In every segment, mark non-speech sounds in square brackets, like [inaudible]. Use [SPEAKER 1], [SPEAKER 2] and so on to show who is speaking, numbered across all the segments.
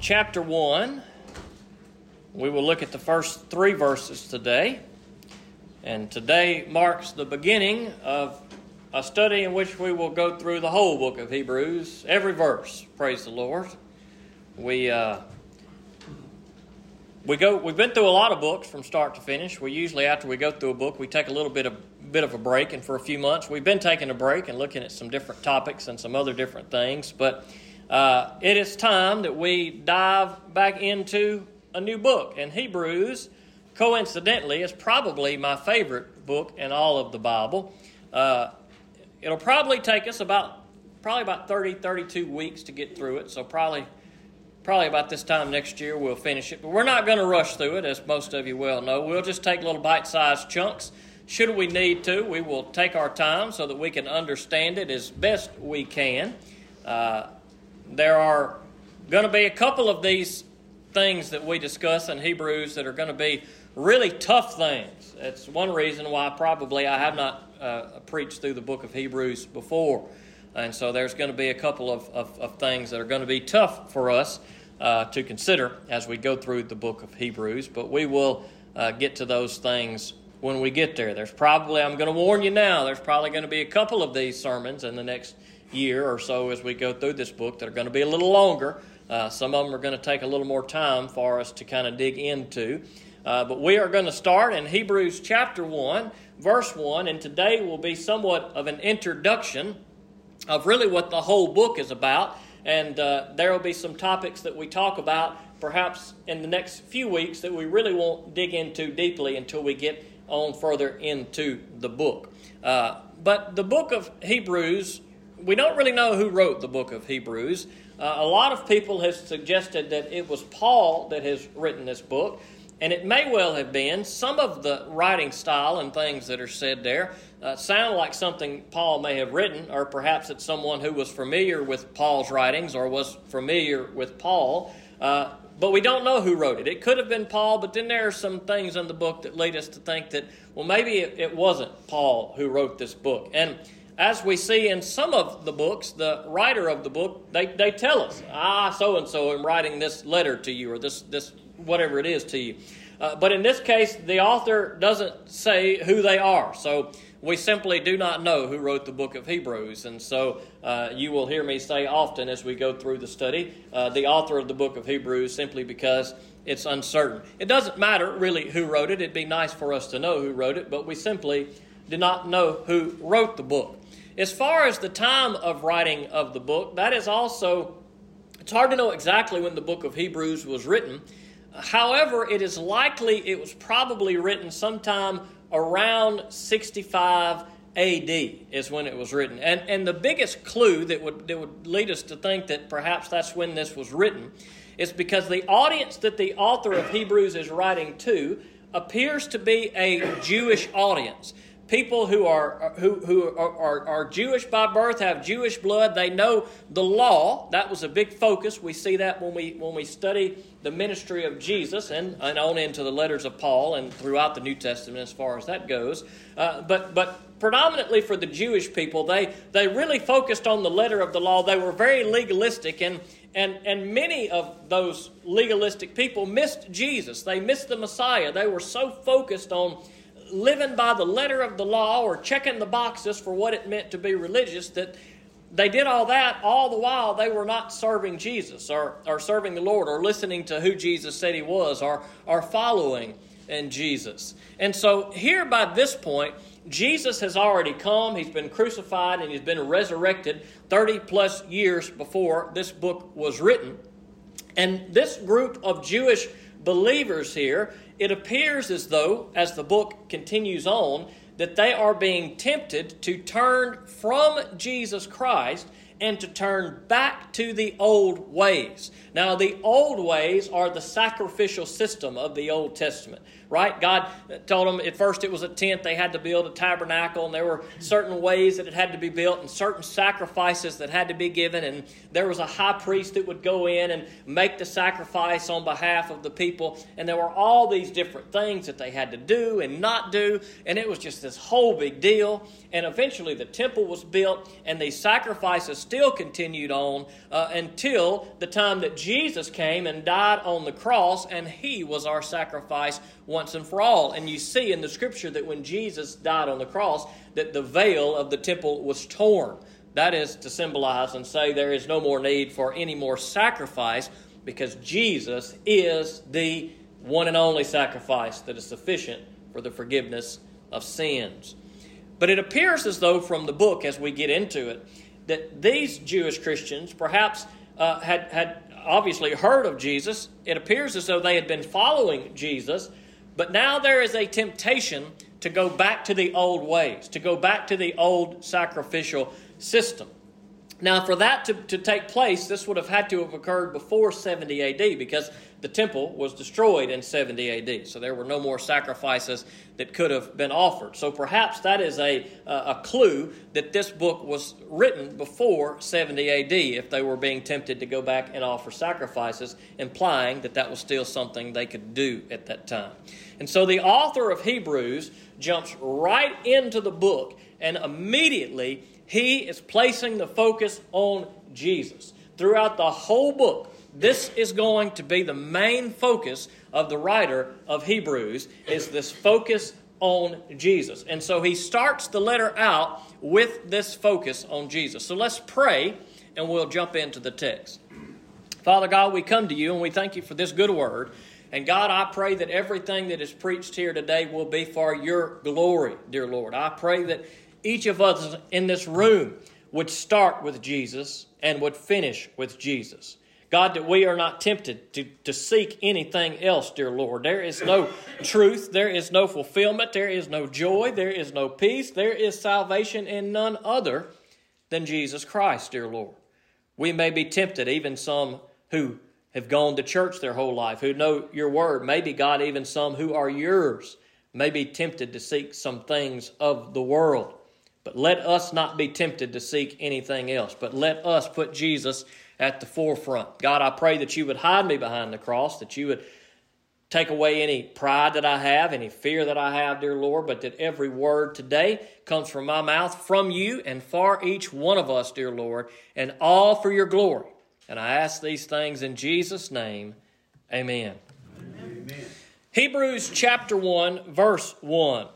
[SPEAKER 1] chapter 1. We will look at the first three verses today. And today marks the beginning of a study in which we will go through the whole book of Hebrews, every verse. Praise the Lord. We uh, we go. We've been through a lot of books from start to finish. We usually, after we go through a book, we take a little bit of bit of a break, and for a few months, we've been taking a break and looking at some different topics and some other different things. But uh, it is time that we dive back into a new book, and Hebrews, coincidentally, is probably my favorite book in all of the Bible. Uh, it'll probably take us about probably about 30 32 weeks to get through it so probably probably about this time next year we'll finish it. But we're not going to rush through it as most of you well know. We'll just take little bite-sized chunks. Should we need to we will take our time so that we can understand it as best we can. Uh, there are going to be a couple of these things that we discuss in hebrews that are going to be really tough things that's one reason why probably i have not uh, preached through the book of hebrews before and so there's going to be a couple of, of, of things that are going to be tough for us uh, to consider as we go through the book of Hebrews, but we will uh, get to those things when we get there. There's probably, I'm going to warn you now, there's probably going to be a couple of these sermons in the next year or so as we go through this book that are going to be a little longer. Uh, some of them are going to take a little more time for us to kind of dig into. Uh, but we are going to start in Hebrews chapter 1, verse 1, and today will be somewhat of an introduction of really what the whole book is about. And uh, there will be some topics that we talk about perhaps in the next few weeks that we really won't dig into deeply until we get on further into the book. Uh, but the book of Hebrews, we don't really know who wrote the book of Hebrews. Uh, a lot of people have suggested that it was Paul that has written this book, and it may well have been. Some of the writing style and things that are said there uh, sound like something Paul may have written, or perhaps it's someone who was familiar with Paul's writings or was familiar with Paul. Uh, but we don't know who wrote it. It could have been Paul, but then there are some things in the book that lead us to think that, well, maybe it, it wasn't Paul who wrote this book. And as we see in some of the books, the writer of the book, they, they tell us, ah, so and so am writing this letter to you, or this, this whatever it is to you. Uh, but in this case, the author doesn't say who they are. So we simply do not know who wrote the book of Hebrews. And so uh, you will hear me say often as we go through the study, uh, the author of the book of Hebrews, simply because it's uncertain. It doesn't matter really who wrote it. It'd be nice for us to know who wrote it, but we simply do not know who wrote the book. As far as the time of writing of the book, that is also, it's hard to know exactly when the book of Hebrews was written. However, it is likely it was probably written sometime around 65 AD is when it was written. And, and the biggest clue that would, that would lead us to think that perhaps that's when this was written is because the audience that the author of Hebrews is writing to appears to be a Jewish audience people who are who, who are, are, are, Jewish by birth, have Jewish blood. They know the law. That was a big focus. We see that when we when we study the ministry of Jesus and, and on into the letters of Paul and throughout the New Testament as far as that goes. Uh, but but predominantly for the Jewish people, they they really focused on the letter of the law. They were very legalistic and. And, and many of those legalistic people missed Jesus. They missed the Messiah. They were so focused on living by the letter of the law or checking the boxes for what it meant to be religious that they did all that all the while they were not serving Jesus or, or serving the Lord or listening to who Jesus said he was or, or following in Jesus. And so, here by this point, Jesus has already come, he's been crucified, and he's been resurrected 30 plus years before this book was written. And this group of Jewish believers here it appears as though, as the book continues on, that they are being tempted to turn from Jesus Christ and to turn back to the old ways. Now, the old ways are the sacrificial system of the Old Testament. Right? God told them at first it was a tent, they had to build a tabernacle, and there were certain ways that it had to be built, and certain sacrifices that had to be given, and there was a high priest that would go in and make the sacrifice on behalf of the people, and there were all these different things that they had to do and not do, and it was just this whole big deal. And eventually the temple was built, and these sacrifices still continued on uh, until the time that Jesus came and died on the cross, and he was our sacrifice and for all. And you see in the scripture that when Jesus died on the cross, that the veil of the temple was torn. That is to symbolize and say there is no more need for any more sacrifice because Jesus is the one and only sacrifice that is sufficient for the forgiveness of sins. But it appears as though from the book, as we get into it, that these Jewish Christians perhaps uh, had, had obviously heard of Jesus. It appears as though they had been following Jesus, but now there is a temptation to go back to the old ways, to go back to the old sacrificial system. Now, for that to, to take place, this would have had to have occurred before 70 AD because the temple was destroyed in 70 AD. So there were no more sacrifices that could have been offered. So perhaps that is a, uh, a clue that this book was written before 70 AD if they were being tempted to go back and offer sacrifices, implying that that was still something they could do at that time. And so the author of Hebrews jumps right into the book and immediately he is placing the focus on Jesus. Throughout the whole book, this is going to be the main focus of the writer of Hebrews is this focus on Jesus. And so he starts the letter out with this focus on Jesus. So let's pray and we'll jump into the text. Father God, we come to you and we thank you for this good word. And God, I pray that everything that is preached here today will be for your glory, dear Lord. I pray that each of us in this room would start with Jesus and would finish with Jesus. God, that we are not tempted to, to seek anything else, dear Lord. There is no truth, there is no fulfillment, there is no joy, there is no peace, there is salvation in none other than Jesus Christ, dear Lord. We may be tempted, even some who have gone to church their whole life, who know your word, maybe, God, even some who are yours, may be tempted to seek some things of the world. But let us not be tempted to seek anything else, but let us put Jesus at the forefront. God, I pray that you would hide me behind the cross, that you would take away any pride that I have, any fear that I have, dear Lord, but that every word today comes from my mouth from you and for each one of us, dear Lord, and all for your glory. And I ask these things in Jesus' name. Amen. Amen. Hebrews chapter 1, verse 1.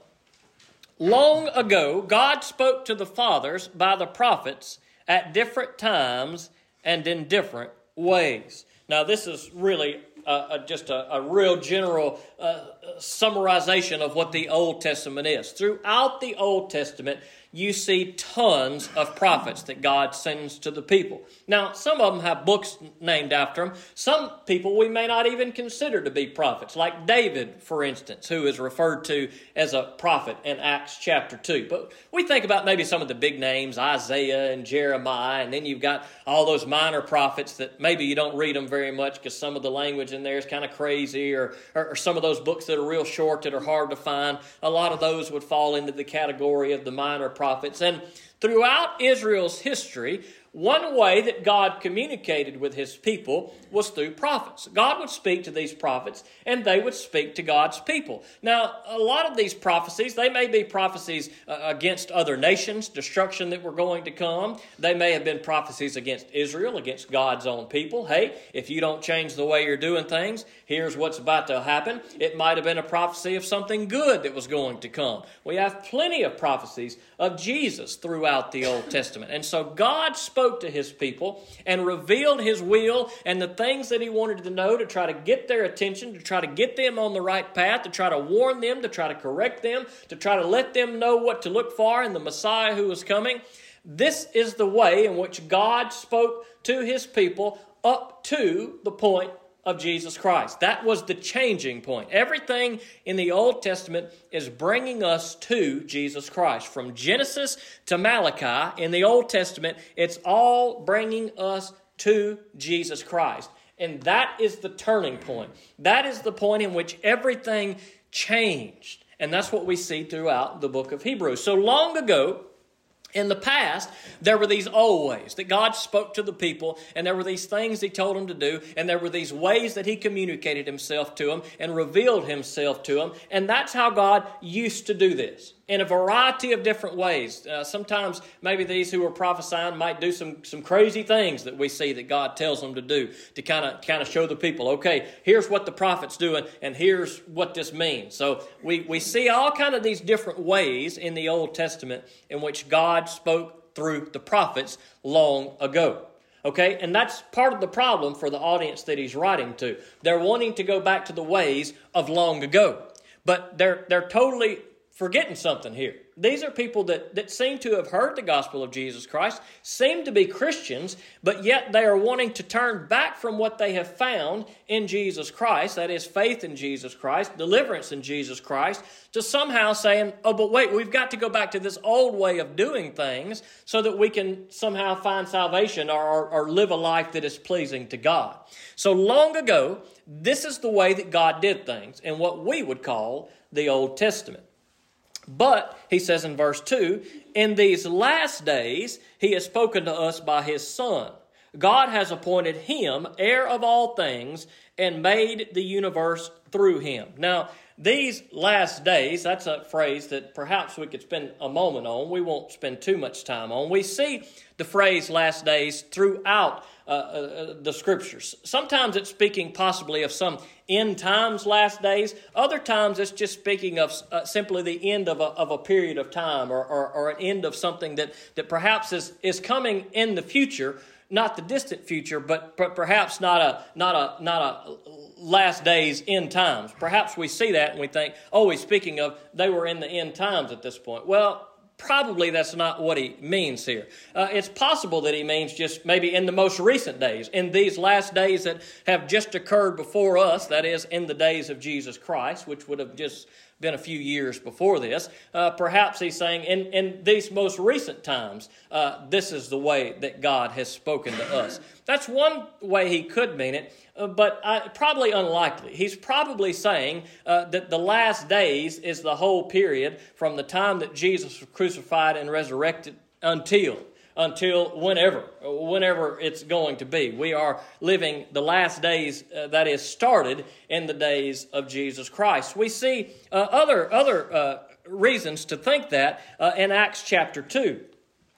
[SPEAKER 1] Long ago, God spoke to the fathers by the prophets at different times and in different ways. Now, this is really uh, just a, a, real general uh, summarization of what the Old Testament is. Throughout the Old Testament, you see tons of prophets that God sends to the people. Now, some of them have books named after them. Some people we may not even consider to be prophets, like David, for instance, who is referred to as a prophet in Acts chapter 2. But we think about maybe some of the big names, Isaiah and Jeremiah, and then you've got all those minor prophets that maybe you don't read them very much because some of the language in there is kind of crazy, or, or, or some of those books that are real short that are hard to find. A lot of those would fall into the category of the minor prophets prophets. And throughout Israel's history, one way that God communicated with his people was through prophets. God would speak to these prophets and they would speak to God's people. Now, a lot of these prophecies, they may be prophecies uh, against other nations, destruction that were going to come. They may have been prophecies against Israel, against God's own people. Hey, if you don't change the way you're doing things, here's what's about to happen. It might have been a prophecy of something good that was going to come. We have plenty of prophecies of Jesus throughout the Old Testament. And so God spoke spoke to his people and revealed his will and the things that he wanted to know to try to get their attention, to try to get them on the right path, to try to warn them, to try to correct them, to try to let them know what to look for in the Messiah who was coming. This is the way in which God spoke to his people up to the point of Jesus Christ. That was the changing point. Everything in the Old Testament is bringing us to Jesus Christ. From Genesis to Malachi in the Old Testament, it's all bringing us to Jesus Christ. And that is the turning point. That is the point in which everything changed. And that's what we see throughout the book of Hebrews. So long ago, in the past, there were these old ways that God spoke to the people, and there were these things He told them to do, and there were these ways that He communicated Himself to them and revealed Himself to them. And that's how God used to do this in a variety of different ways. Uh, sometimes maybe these who are prophesying might do some, some crazy things that we see that God tells them to do to kind of kind of show the people, okay, here's what the prophet's doing and here's what this means. So we, we see all kind of these different ways in the Old Testament in which God spoke through the prophets long ago. Okay, and that's part of the problem for the audience that he's writing to. They're wanting to go back to the ways of long ago. But they're they're totally forgetting something here. These are people that, that seem to have heard the gospel of Jesus Christ, seem to be Christians, but yet they are wanting to turn back from what they have found in Jesus Christ, that is, faith in Jesus Christ, deliverance in Jesus Christ, to somehow saying, oh, but wait, we've got to go back to this old way of doing things so that we can somehow find salvation or, or, or live a life that is pleasing to God. So long ago, this is the way that God did things in what we would call the Old Testament. But, he says in verse 2, in these last days he has spoken to us by his Son. God has appointed him heir of all things and made the universe through him. Now, these last days, that's a phrase that perhaps we could spend a moment on. We won't spend too much time on. We see the phrase last days throughout uh, uh, the scriptures. Sometimes it's speaking possibly of some end times, last days. Other times it's just speaking of uh, simply the end of a, of a period of time or, or, or an end of something that, that perhaps is, is coming in the future not the distant future, but, but perhaps not a not a not a last days end times. Perhaps we see that and we think, oh, he's speaking of they were in the end times at this point. Well, probably that's not what he means here. Uh, it's possible that he means just maybe in the most recent days, in these last days that have just occurred before us, that is, in the days of Jesus Christ, which would have just been a few years before this. Uh, perhaps he's saying, in, in these most recent times, uh, this is the way that God has spoken to us. That's one way he could mean it, uh, but uh, probably unlikely. He's probably saying uh, that the last days is the whole period from the time that Jesus was crucified and resurrected until until whenever, whenever it's going to be. We are living the last days uh, that is started in the days of Jesus Christ. We see uh, other other uh, reasons to think that uh, in Acts chapter two.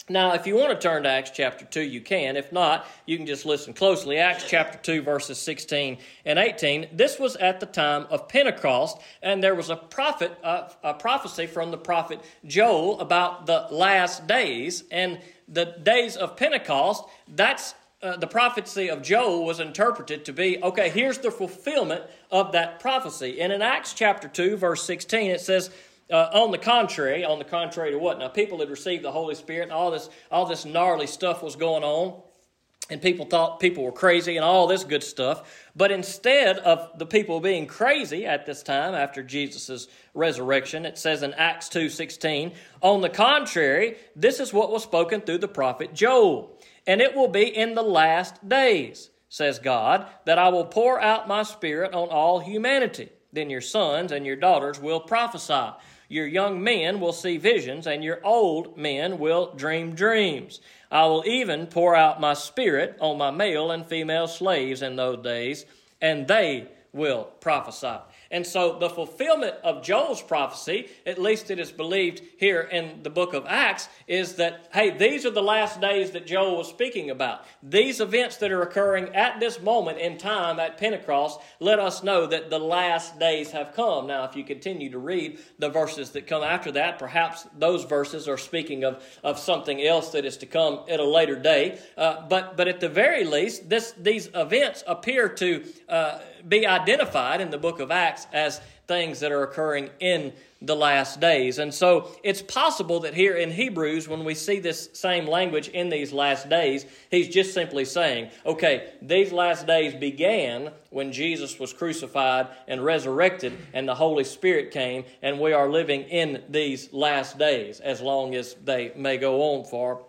[SPEAKER 1] Now, if you want to turn to Acts chapter 2, you can. If not, you can just listen closely. Acts chapter 2, verses 16 and 18. This was at the time of Pentecost, and there was a prophet, a prophecy from the prophet Joel about the last days. And the days of Pentecost, that's uh, the prophecy of Joel was interpreted to be okay, here's the fulfillment of that prophecy. And in Acts chapter 2, verse 16, it says, uh, on the contrary, on the contrary to what? Now, people had received the Holy Spirit, and all this, all this gnarly stuff was going on, and people thought people were crazy and all this good stuff. But instead of the people being crazy at this time after Jesus' resurrection, it says in Acts two sixteen, on the contrary, this is what was spoken through the prophet Joel, and it will be in the last days, says God, that I will pour out my Spirit on all humanity. Then your sons and your daughters will prophesy. Your young men will see visions, and your old men will dream dreams. I will even pour out my spirit on my male and female slaves in those days, and they will prophesy. And so the fulfillment of Joel's prophecy, at least it is believed here in the book of Acts, is that, hey, these are the last days that Joel was speaking about. These events that are occurring at this moment in time at Pentecost let us know that the last days have come. Now, if you continue to read the verses that come after that, perhaps those verses are speaking of, of something else that is to come at a later day. Uh, but, but at the very least, this, these events appear to uh, be identified in the book of Acts as things that are occurring in the last days. And so it's possible that here in Hebrews, when we see this same language in these last days, he's just simply saying, okay, these last days began when Jesus was crucified and resurrected and the Holy Spirit came, and we are living in these last days as long as they may go on for.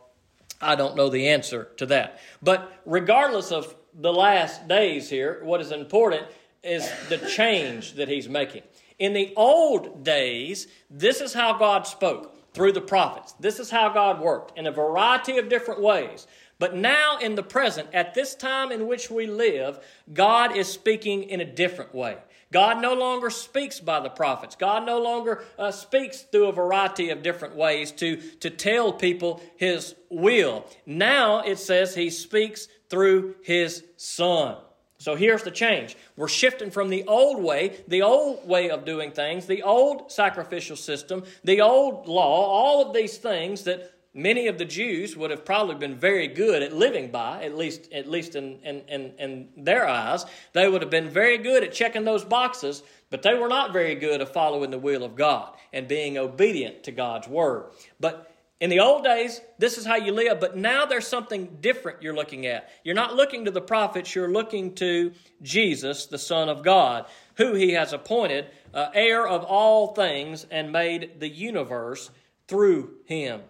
[SPEAKER 1] I don't know the answer to that. But regardless of the last days here, what is important is the change that he's making. In the old days, this is how God spoke through the prophets. This is how God worked in a variety of different ways. But now, in the present, at this time in which we live, God is speaking in a different way. God no longer speaks by the prophets. God no longer uh, speaks through a variety of different ways to, to tell people His will. Now it says He speaks through His Son. So here's the change. We're shifting from the old way, the old way of doing things, the old sacrificial system, the old law, all of these things that many of the Jews would have probably been very good at living by, at least, at least in, in, in, in, their eyes. They would have been very good at checking those boxes, but they were not very good at following the will of God and being obedient to God's word. But in the old days, this is how you live, but now there's something different you're looking at. You're not looking to the prophets, you're looking to Jesus, the Son of God, who he has appointed uh, heir of all things and made the universe through him.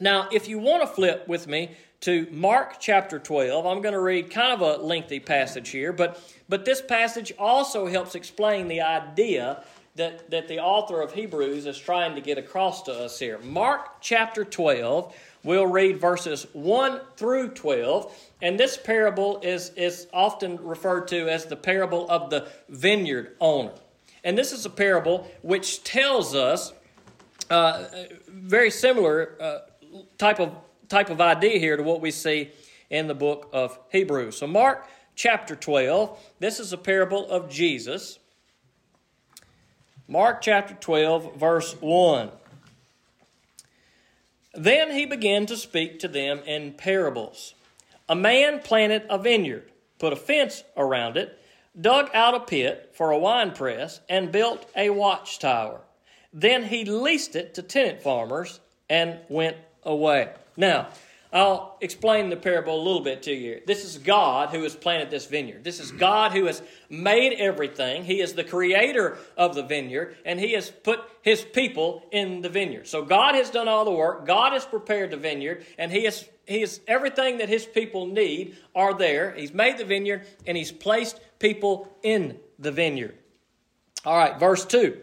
[SPEAKER 1] Now, if you want to flip with me to Mark chapter 12, I'm going to read kind of a lengthy passage here, but, but this passage also helps explain the idea that, that the author of Hebrews is trying to get across to us here. Mark chapter 12, we'll read verses 1 through 12, and this parable is, is often referred to as the parable of the vineyard owner. And this is a parable which tells us uh, very similar uh, type of type of idea here to what we see in the book of Hebrews. So Mark chapter 12, this is a parable of Jesus. Mark chapter 12 verse 1. Then he began to speak to them in parables. A man planted a vineyard, put a fence around it, dug out a pit for a wine press, and built a watchtower. Then he leased it to tenant farmers and went away. Now, I'll explain the parable a little bit to you. This is God who has planted this vineyard. This is God who has made everything. He is the creator of the vineyard, and He has put His people in the vineyard. So God has done all the work. God has prepared the vineyard, and He has He has everything that His people need are there. He's made the vineyard, and He's placed people in the vineyard. All right, verse two.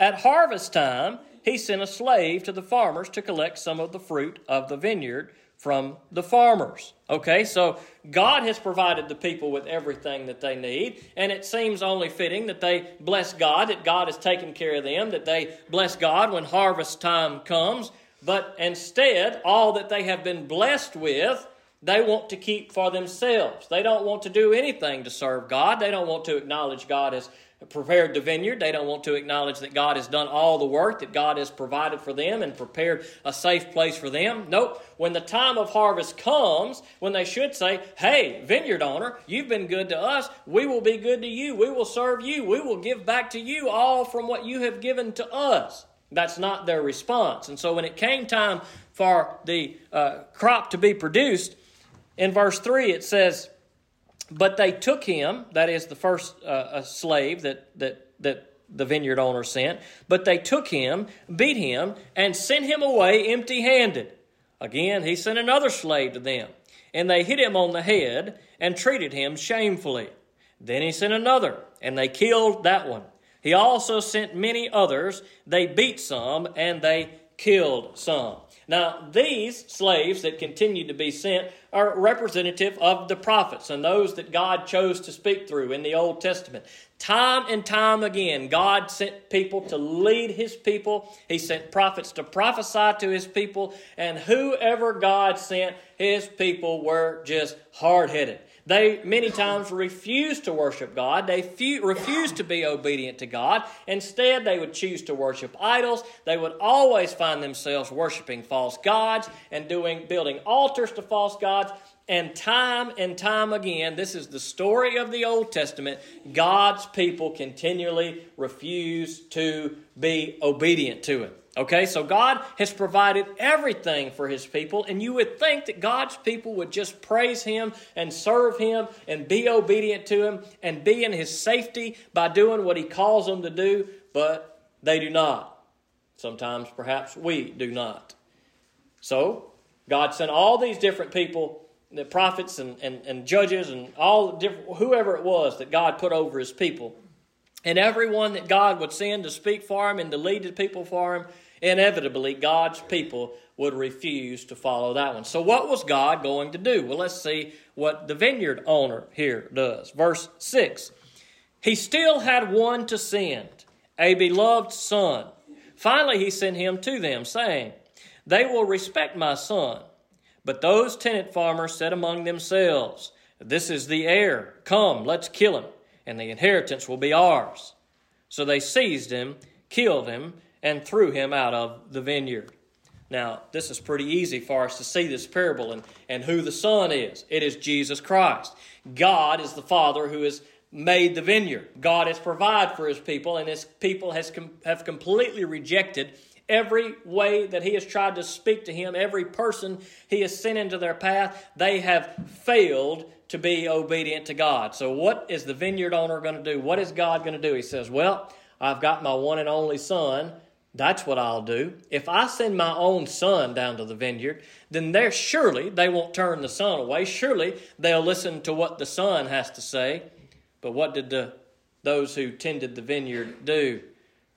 [SPEAKER 1] At harvest time, he sent a slave to the farmers to collect some of the fruit of the vineyard from the farmers. Okay, so God has provided the people with everything that they need, and it seems only fitting that they bless God, that God has taken care of them, that they bless God when harvest time comes. But instead, all that they have been blessed with, they want to keep for themselves. They don't want to do anything to serve God. They don't want to acknowledge God as prepared the vineyard. They don't want to acknowledge that God has done all the work, that God has provided for them and prepared a safe place for them. Nope. When the time of harvest comes, when they should say, Hey, vineyard owner, you've been good to us. We will be good to you. We will serve you. We will give back to you all from what you have given to us. That's not their response. And so when it came time for the uh, crop to be produced, in verse 3 it says, but they took him, that is the first uh, slave that, that, that the vineyard owner sent, but they took him, beat him, and sent him away empty handed. Again, he sent another slave to them, and they hit him on the head and treated him shamefully. Then he sent another, and they killed that one. He also sent many others. They beat some, and they killed some. Now, these slaves that continued to be sent are representative of the prophets and those that God chose to speak through in the Old Testament. Time and time again, God sent people to lead His people. He sent prophets to prophesy to His people, and whoever God sent, His people were just hard headed. They many times refused to worship God. They few, refused to be obedient to God. Instead, they would choose to worship idols. They would always find themselves worshiping false gods and doing building altars to false gods. And time and time again, this is the story of the Old Testament. God's people continually refuse to be obedient to Him. Okay, so God has provided everything for His people, and you would think that God's people would just praise Him and serve Him and be obedient to Him and be in His safety by doing what He calls them to do, but they do not. Sometimes, perhaps, we do not. So, God sent all these different people, the prophets and, and, and judges and all different, whoever it was that God put over His people. And everyone that God would send to speak for him and to lead the people for him, inevitably God's people would refuse to follow that one. So, what was God going to do? Well, let's see what the vineyard owner here does. Verse 6 He still had one to send, a beloved son. Finally, he sent him to them, saying, They will respect my son. But those tenant farmers said among themselves, This is the heir. Come, let's kill him, and the inheritance will be ours. So they seized him, killed him, and threw him out of the vineyard. Now, this is pretty easy for us to see this parable and, and who the Son is. It is Jesus Christ. God is the Father who has made the vineyard. God has provided for his people, and his people has com- have completely rejected every way that he has tried to speak to him, every person he has sent into their path, they have failed to be obedient to God. So, what is the vineyard owner going to do? What is God going to do? He says, Well, I've got my one and only son. That's what I'll do. If I send my own son down to the vineyard, then there surely they won't turn the son away. Surely they'll listen to what the son has to say. But what did the, those who tended the vineyard do?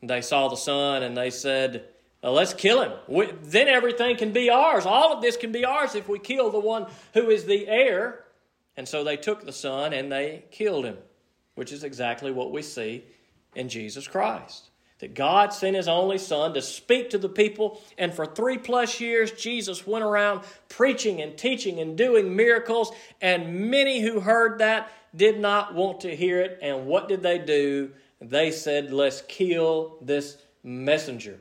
[SPEAKER 1] They saw the son and they said, uh, let's kill him. We, then everything can be ours. All of this can be ours if we kill the one who is the heir. And so they took the son and they killed him, which is exactly what we see in Jesus Christ. That God sent his only son to speak to the people, and for three plus years, Jesus went around preaching and teaching and doing miracles, and many who heard that did not want to hear it. And what did they do? They said, Let's kill this messenger.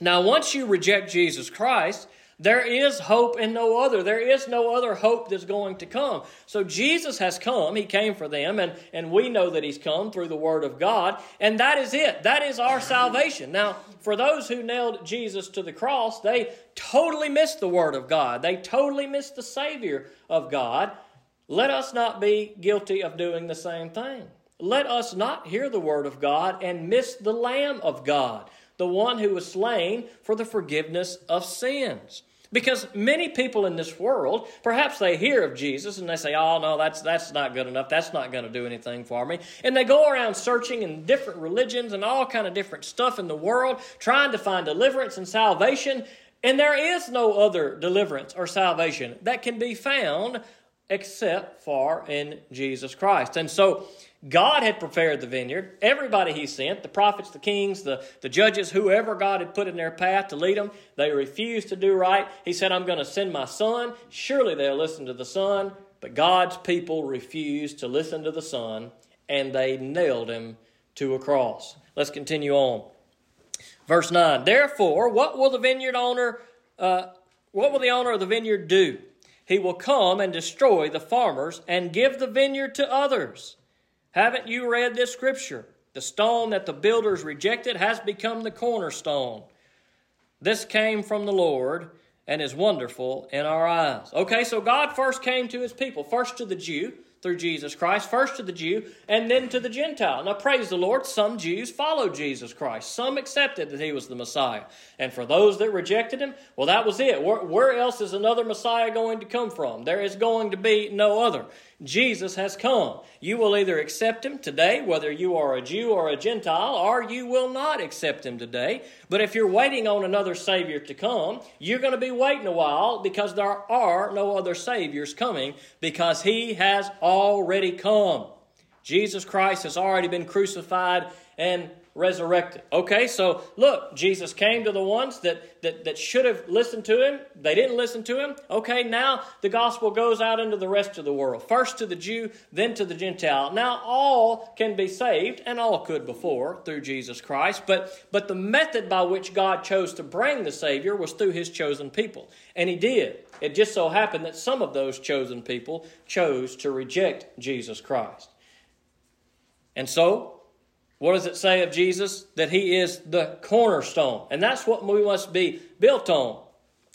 [SPEAKER 1] Now, once you reject Jesus Christ, there is hope in no other. There is no other hope that's going to come. So Jesus has come. He came for them, and, and we know that He's come through the Word of God, and that is it. That is our salvation. Now, for those who nailed Jesus to the cross, they totally missed the Word of God. They totally missed the Savior of God. Let us not be guilty of doing the same thing. Let us not hear the Word of God and miss the Lamb of God the one who was slain for the forgiveness of sins. Because many people in this world, perhaps they hear of Jesus and they say, "Oh no, that's that's not good enough. That's not going to do anything for me." And they go around searching in different religions and all kind of different stuff in the world, trying to find deliverance and salvation. And there is no other deliverance or salvation that can be found except for in Jesus Christ. And so God had prepared the vineyard. Everybody he sent, the prophets, the kings, the, the judges, whoever God had put in their path to lead them, they refused to do right. He said, I'm going to send my son. Surely they'll listen to the son. But God's people refused to listen to the son, and they nailed him to a cross. Let's continue on. Verse 9 Therefore, what will the vineyard owner, uh, what will the owner of the vineyard do? He will come and destroy the farmers and give the vineyard to others. Haven't you read this scripture? The stone that the builders rejected has become the cornerstone. This came from the Lord and is wonderful in our eyes. Okay, so God first came to his people, first to the Jew through Jesus Christ, first to the Jew and then to the Gentile. Now, praise the Lord, some Jews followed Jesus Christ. Some accepted that he was the Messiah. And for those that rejected him, well, that was it. Where, where else is another Messiah going to come from? There is going to be no other. Jesus has come. You will either accept him today, whether you are a Jew or a Gentile, or you will not accept him today. But if you're waiting on another Savior to come, you're going to be waiting a while because there are no other Saviors coming because he has already come. Jesus Christ has already been crucified and resurrected. Okay, so look, Jesus came to the ones that, that, that should have listened to him. They didn't listen to him. Okay, now the gospel goes out into the rest of the world. First to the Jew, then to the Gentile. Now all can be saved, and all could before through Jesus Christ. But, but the method by which God chose to bring the Savior was through his chosen people. And he did. It just so happened that some of those chosen people chose to reject Jesus Christ. And so, what does it say of Jesus? That he is the cornerstone. And that's what we must be built on.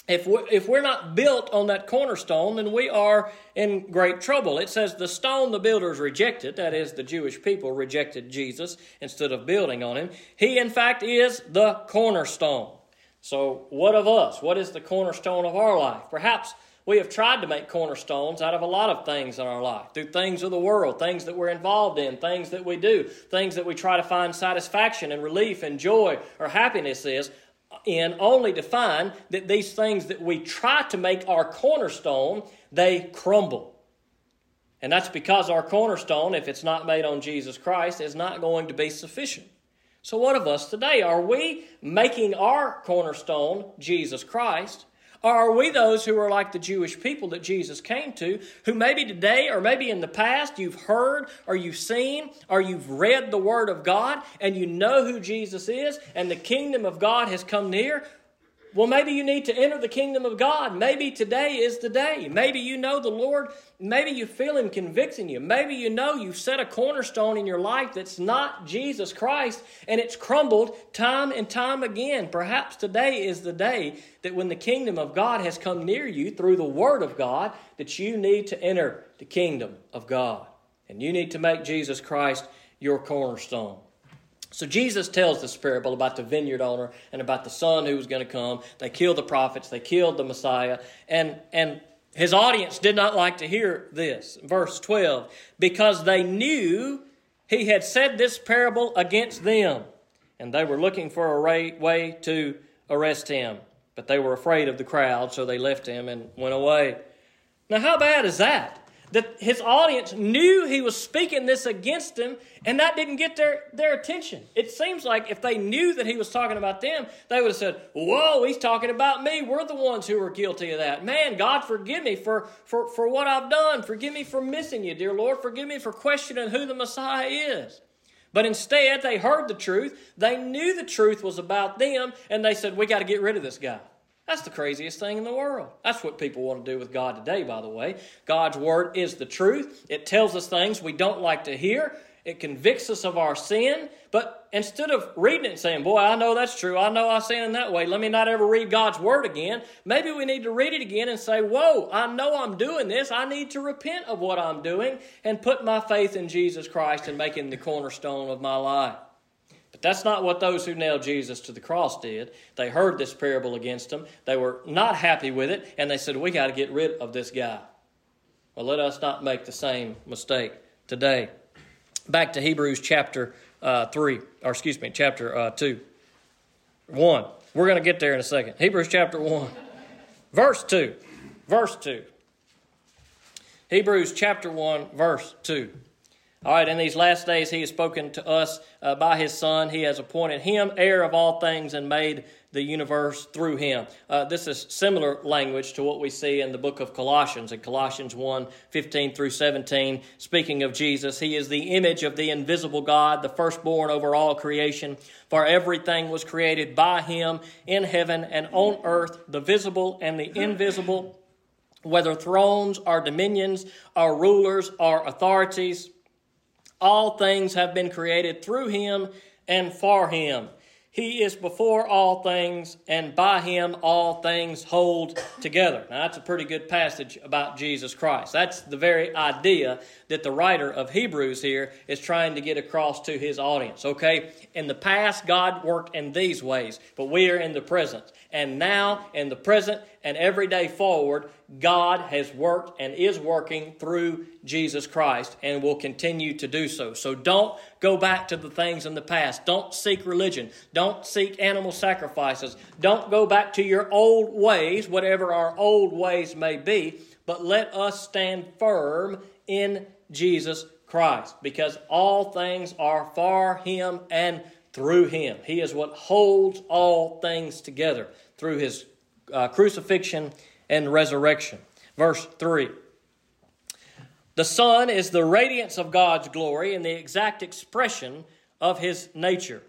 [SPEAKER 1] If we're, if we're not built on that cornerstone, then we are in great trouble. It says the stone the builders rejected, that is, the Jewish people rejected Jesus instead of building on him. He, in fact, is the cornerstone. So, what of us? What is the cornerstone of our life? Perhaps We have tried to make cornerstones out of a lot of things in our life, through things of the world, things that we're involved in, things that we do, things that we try to find satisfaction and relief and joy or happiness is in, only to find that these things that we try to make our cornerstone, they crumble. And that's because our cornerstone, if it's not made on Jesus Christ, is not going to be sufficient. So, what of us today? Are we making our cornerstone Jesus Christ? Or are we those who are like the Jewish people that Jesus came to, who maybe today or maybe in the past you've heard or you've seen or you've read the Word of God and you know who Jesus is and the kingdom of God has come near? Well, maybe you need to enter the kingdom of God. Maybe today is the day. Maybe you know the Lord. Maybe you feel Him convicting you. Maybe you know you've set a cornerstone in your life that's not Jesus Christ and it's crumbled time and time again. Perhaps today is the day that when the kingdom of God has come near you through the Word of God, that you need to enter the kingdom of God. And you need to make Jesus Christ your cornerstone. So Jesus tells this parable about the vineyard owner and about the son who was going to come. They killed the prophets, they killed the Messiah, and and his audience did not like to hear this. Verse 12, because they knew he had said this parable against them, and they were looking for a way to arrest him. But they were afraid of the crowd, so they left him and went away. Now, how bad is that? That his audience knew he was speaking this against them, and that didn't get their, their attention. It seems like if they knew that he was talking about them, they would have said, Whoa, he's talking about me. We're the ones who are guilty of that. Man, God, forgive me for, for, for what I've done. Forgive me for missing you, dear Lord. Forgive me for questioning who the Messiah is. But instead, they heard the truth. They knew the truth was about them, and they said, We got to get rid of this guy. That's the craziest thing in the world. That's what people want to do with God today, by the way. God's Word is the truth. It tells us things we don't like to hear. It convicts us of our sin. But instead of reading it and saying, Boy, I know that's true. I know I sin in that way. Let me not ever read God's Word again. Maybe we need to read it again and say, Whoa, I know I'm doing this. I need to repent of what I'm doing and put my faith in Jesus Christ and make Him the cornerstone of my life. But that's not what those who nailed Jesus to the cross did. They heard this parable against him. They were not happy with it, and they said, We got to get rid of this guy. Well, let us not make the same mistake today. Back to Hebrews chapter uh, 3, or excuse me, chapter uh, 2. 1. We're going to get there in a second. Hebrews chapter 1, verse 2. Verse 2. Hebrews chapter 1, verse 2. All right, in these last days, he has spoken to us uh, by his Son. He has appointed him heir of all things and made the universe through him. Uh, this is similar language to what we see in the book of Colossians, in Colossians 1 15 through 17. Speaking of Jesus, he is the image of the invisible God, the firstborn over all creation. For everything was created by him in heaven and on earth, the visible and the invisible, whether thrones or dominions or rulers or authorities. All things have been created through him and for him. He is before all things, and by him all things hold together. Now, that's a pretty good passage about Jesus Christ. That's the very idea that the writer of Hebrews here is trying to get across to his audience. Okay? In the past, God worked in these ways, but we are in the present. And now, in the present and every day forward, God has worked and is working through Jesus Christ and will continue to do so. So don't go back to the things in the past. Don't seek religion. Don't seek animal sacrifices. Don't go back to your old ways, whatever our old ways may be, but let us stand firm in Jesus Christ because all things are for Him and through Him. He is what holds all things together through His uh, crucifixion and resurrection. Verse 3 The Son is the radiance of God's glory and the exact expression of His nature,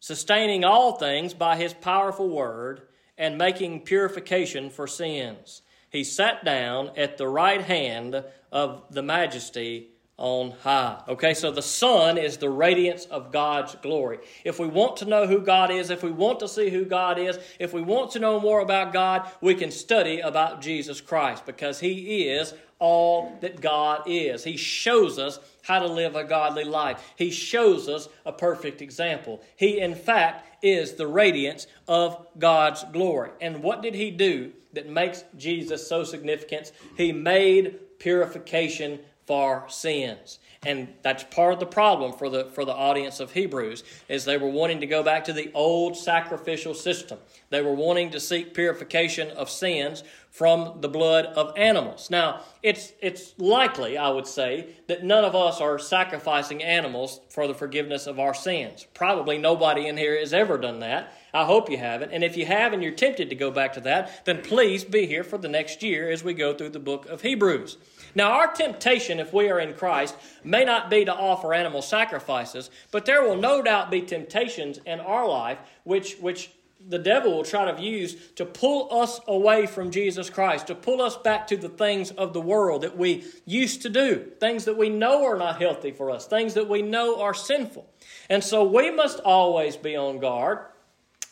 [SPEAKER 1] sustaining all things by His powerful word and making purification for sins. He sat down at the right hand of the majesty on high. Okay, so the Son is the radiance of God's glory. If we want to know who God is, if we want to see who God is, if we want to know more about God, we can study about Jesus Christ because He is all that God is. He shows us how to live a godly life. He shows us a perfect example. He, in fact, is the radiance of God's glory. And what did He do that makes Jesus so significant? He made purification for sins. And that's part of the problem for the, for the audience of Hebrews, is they were wanting to go back to the old sacrificial system. They were wanting to seek purification of sins from the blood of animals. Now, it's, it's likely, I would say, that none of us are sacrificing animals for the forgiveness of our sins. Probably nobody in here has ever done that. I hope you haven't. And if you have and you're tempted to go back to that, then please be here for the next year as we go through the book of Hebrews. Now, our temptation, if we are in Christ, may not be to offer animal sacrifices, but there will no doubt be temptations in our life which, which the devil will try to use to pull us away from Jesus Christ, to pull us back to the things of the world that we used to do, things that we know are not healthy for us, things that we know are sinful. And so we must always be on guard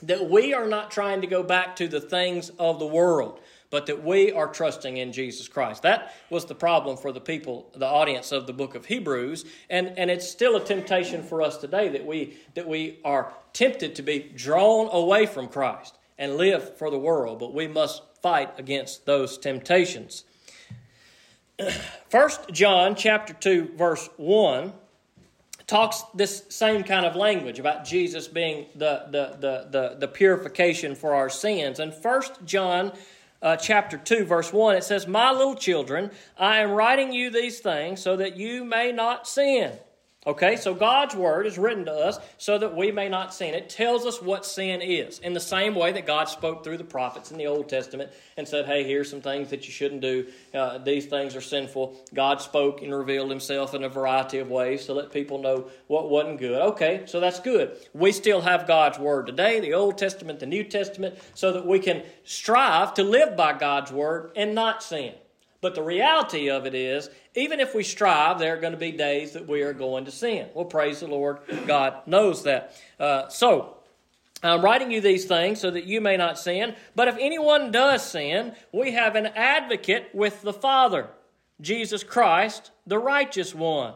[SPEAKER 1] that we are not trying to go back to the things of the world but that we are trusting in Jesus Christ. That was the problem for the people, the audience of the book of Hebrews, and, and it's still a temptation for us today that we that we are tempted to be drawn away from Christ and live for the world, but we must fight against those temptations. [clears throat] First John chapter 2 verse 1 talks this same kind of language about Jesus being the, the, the, the, the purification for our sins. And First John uh, chapter 2, verse 1, it says, My little children, I am writing you these things so that you may not sin. Okay, so God's word is written to us so that we may not sin. It tells us what sin is. In the same way that God spoke through the prophets in the Old Testament and said, hey, here's some things that you shouldn't do. Uh, these things are sinful. God spoke and revealed himself in a variety of ways to let people know what wasn't good. Okay, so that's good. We still have God's word today, the Old Testament, the New Testament, so that we can strive to live by God's word and not sin. But the reality of it is, even if we strive, there are going to be days that we are going to sin. Well, praise the Lord. God knows that. Uh, so, I'm writing you these things so that you may not sin. But if anyone does sin, we have an advocate with the Father, Jesus Christ, the righteous one.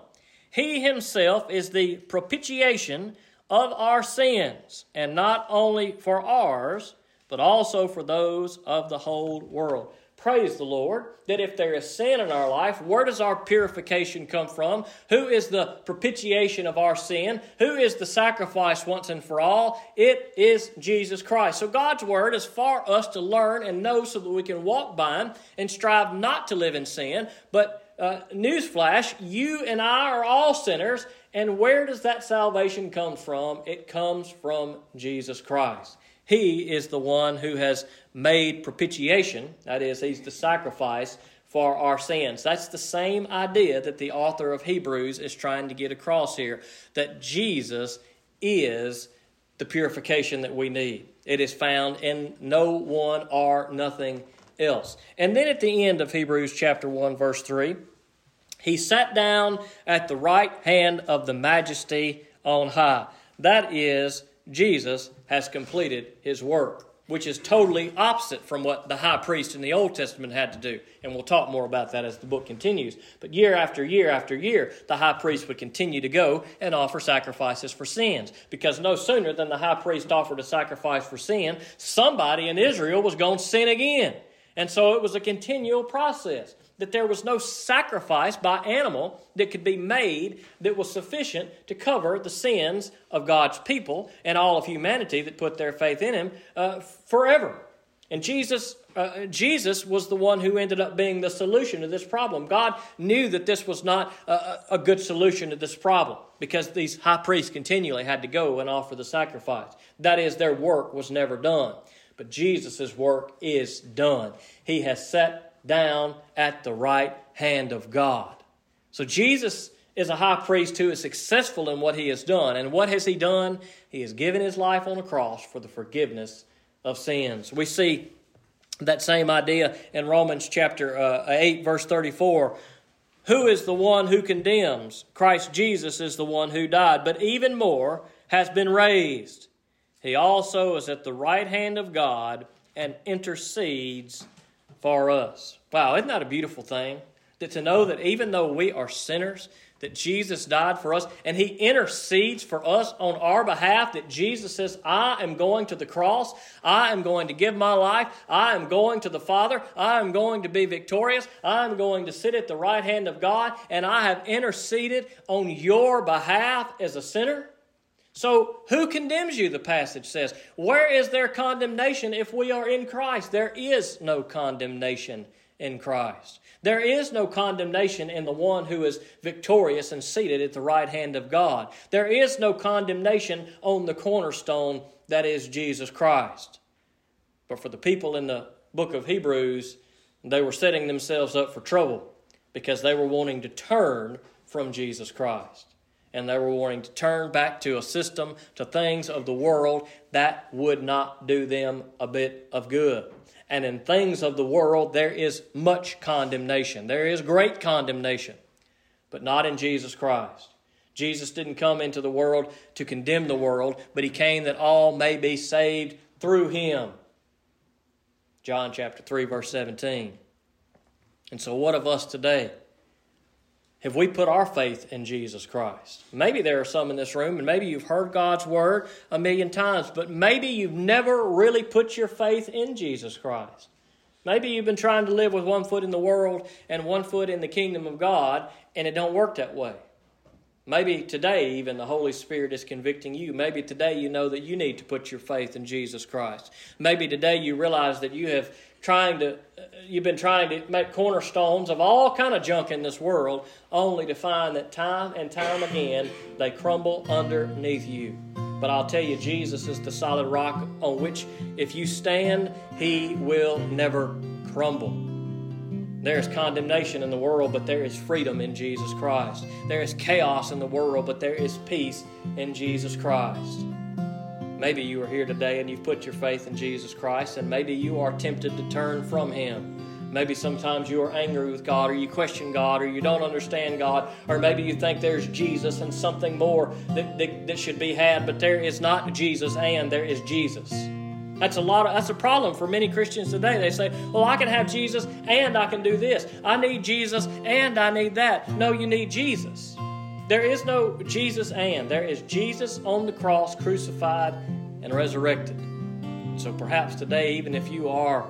[SPEAKER 1] He himself is the propitiation of our sins, and not only for ours, but also for those of the whole world. Praise the Lord that if there is sin in our life, where does our purification come from? Who is the propitiation of our sin? Who is the sacrifice once and for all? It is Jesus Christ. So God's Word is for us to learn and know so that we can walk by Him and strive not to live in sin. But uh, newsflash, you and I are all sinners. And where does that salvation come from? It comes from Jesus Christ. He is the one who has made propitiation, that is, He's the sacrifice for our sins. That's the same idea that the author of Hebrews is trying to get across here that Jesus is the purification that we need. It is found in no one or nothing else. And then at the end of Hebrews chapter 1 verse 3, he sat down at the right hand of the majesty on high. That is Jesus has completed his work, which is totally opposite from what the high priest in the Old Testament had to do. And we'll talk more about that as the book continues. But year after year after year, the high priest would continue to go and offer sacrifices for sins. Because no sooner than the high priest offered a sacrifice for sin, somebody in Israel was going to sin again. And so it was a continual process that there was no sacrifice by animal that could be made that was sufficient to cover the sins of God's people and all of humanity that put their faith in Him uh, forever. And Jesus, uh, Jesus was the one who ended up being the solution to this problem. God knew that this was not a, a good solution to this problem because these high priests continually had to go and offer the sacrifice. That is, their work was never done. But Jesus' work is done. He has set down at the right hand of God. So Jesus is a high priest who is successful in what he has done. And what has he done? He has given his life on the cross for the forgiveness of sins. We see that same idea in Romans chapter uh, 8, verse 34. Who is the one who condemns? Christ Jesus is the one who died, but even more has been raised. He also is at the right hand of God and intercedes for us. Wow, isn't that a beautiful thing? That to know that even though we are sinners, that Jesus died for us and he intercedes for us on our behalf that Jesus says I am going to the cross. I am going to give my life. I am going to the Father. I am going to be victorious. I am going to sit at the right hand of God and I have interceded on your behalf as a sinner so, who condemns you? The passage says. Where is there condemnation if we are in Christ? There is no condemnation in Christ. There is no condemnation in the one who is victorious and seated at the right hand of God. There is no condemnation on the cornerstone that is Jesus Christ. But for the people in the book of Hebrews, they were setting themselves up for trouble because they were wanting to turn from Jesus Christ. And they were wanting to turn back to a system, to things of the world that would not do them a bit of good and in things of the world there is much condemnation. There is great condemnation, but not in Jesus Christ. Jesus didn't come into the world to condemn the world, but he came that all may be saved through him. John chapter 3 verse 17. And so what of us today? Have we put our faith in Jesus Christ? Maybe there are some in this room, and maybe you've heard God's word a million times, but maybe you've never really put your faith in Jesus Christ. Maybe you've been trying to live with one foot in the world and one foot in the kingdom of God, and it don't work that way. Maybe today, even the Holy Spirit is convicting you. Maybe today you know that you need to put your faith in Jesus Christ. Maybe today you realize that you have trying to you've been trying to make cornerstones of all kind of junk in this world only to find that time and time again they crumble underneath you but i'll tell you jesus is the solid rock on which if you stand he will never crumble there is condemnation in the world, but there is freedom in Jesus Christ. There is chaos in the world, but there is peace in Jesus Christ. Maybe you are here today and you've put your faith in Jesus Christ, and maybe you are tempted to turn from Him. Maybe sometimes you are angry with God, or you question God, or you don't understand God, or maybe you think there's Jesus and something more that, that, that should be had, but there is not Jesus and there is Jesus. That's a lot of that's a problem for many Christians today. They say, "Well, I can have Jesus and I can do this. I need Jesus and I need that." No, you need Jesus. There is no Jesus and. There is Jesus on the cross, crucified and resurrected. So perhaps today, even if you are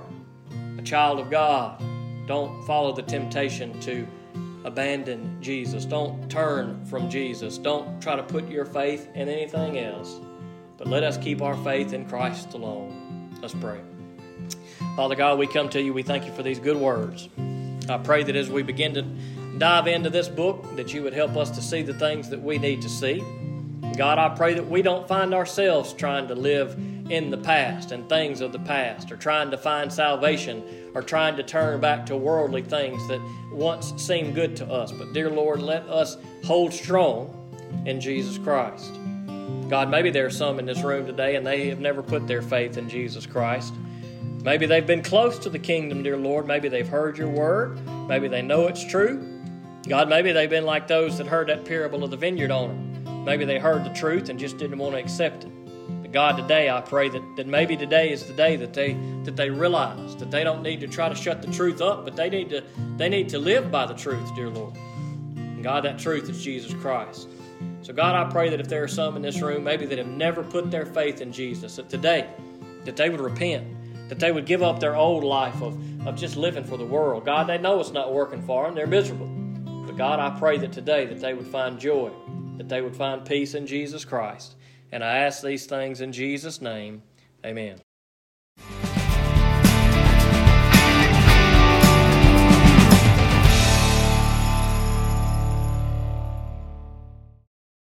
[SPEAKER 1] a child of God, don't follow the temptation to abandon Jesus. Don't turn from Jesus. Don't try to put your faith in anything else. But let us keep our faith in Christ alone. Let's pray. Father God, we come to you. We thank you for these good words. I pray that as we begin to dive into this book, that you would help us to see the things that we need to see. God, I pray that we don't find ourselves trying to live in the past and things of the past, or trying to find salvation, or trying to turn back to worldly things that once seemed good to us. But, dear Lord, let us hold strong in Jesus Christ. God, maybe there are some in this room today and they have never put their faith in Jesus Christ. Maybe they've been close to the kingdom, dear Lord. Maybe they've heard your word. Maybe they know it's true. God, maybe they've been like those that heard that parable of the vineyard owner. Maybe they heard the truth and just didn't want to accept it. But God, today I pray that, that maybe today is the day that they that they realize that they don't need to try to shut the truth up, but they need to they need to live by the truth, dear Lord. And God, that truth is Jesus Christ. So God, I pray that if there are some in this room maybe that have never put their faith in Jesus, that today that they would repent, that they would give up their old life of, of just living for the world. God, they know it's not working for them. They're miserable. God, I pray that today that they would find joy, that they would find peace in Jesus Christ. And I ask these things in Jesus' name. Amen.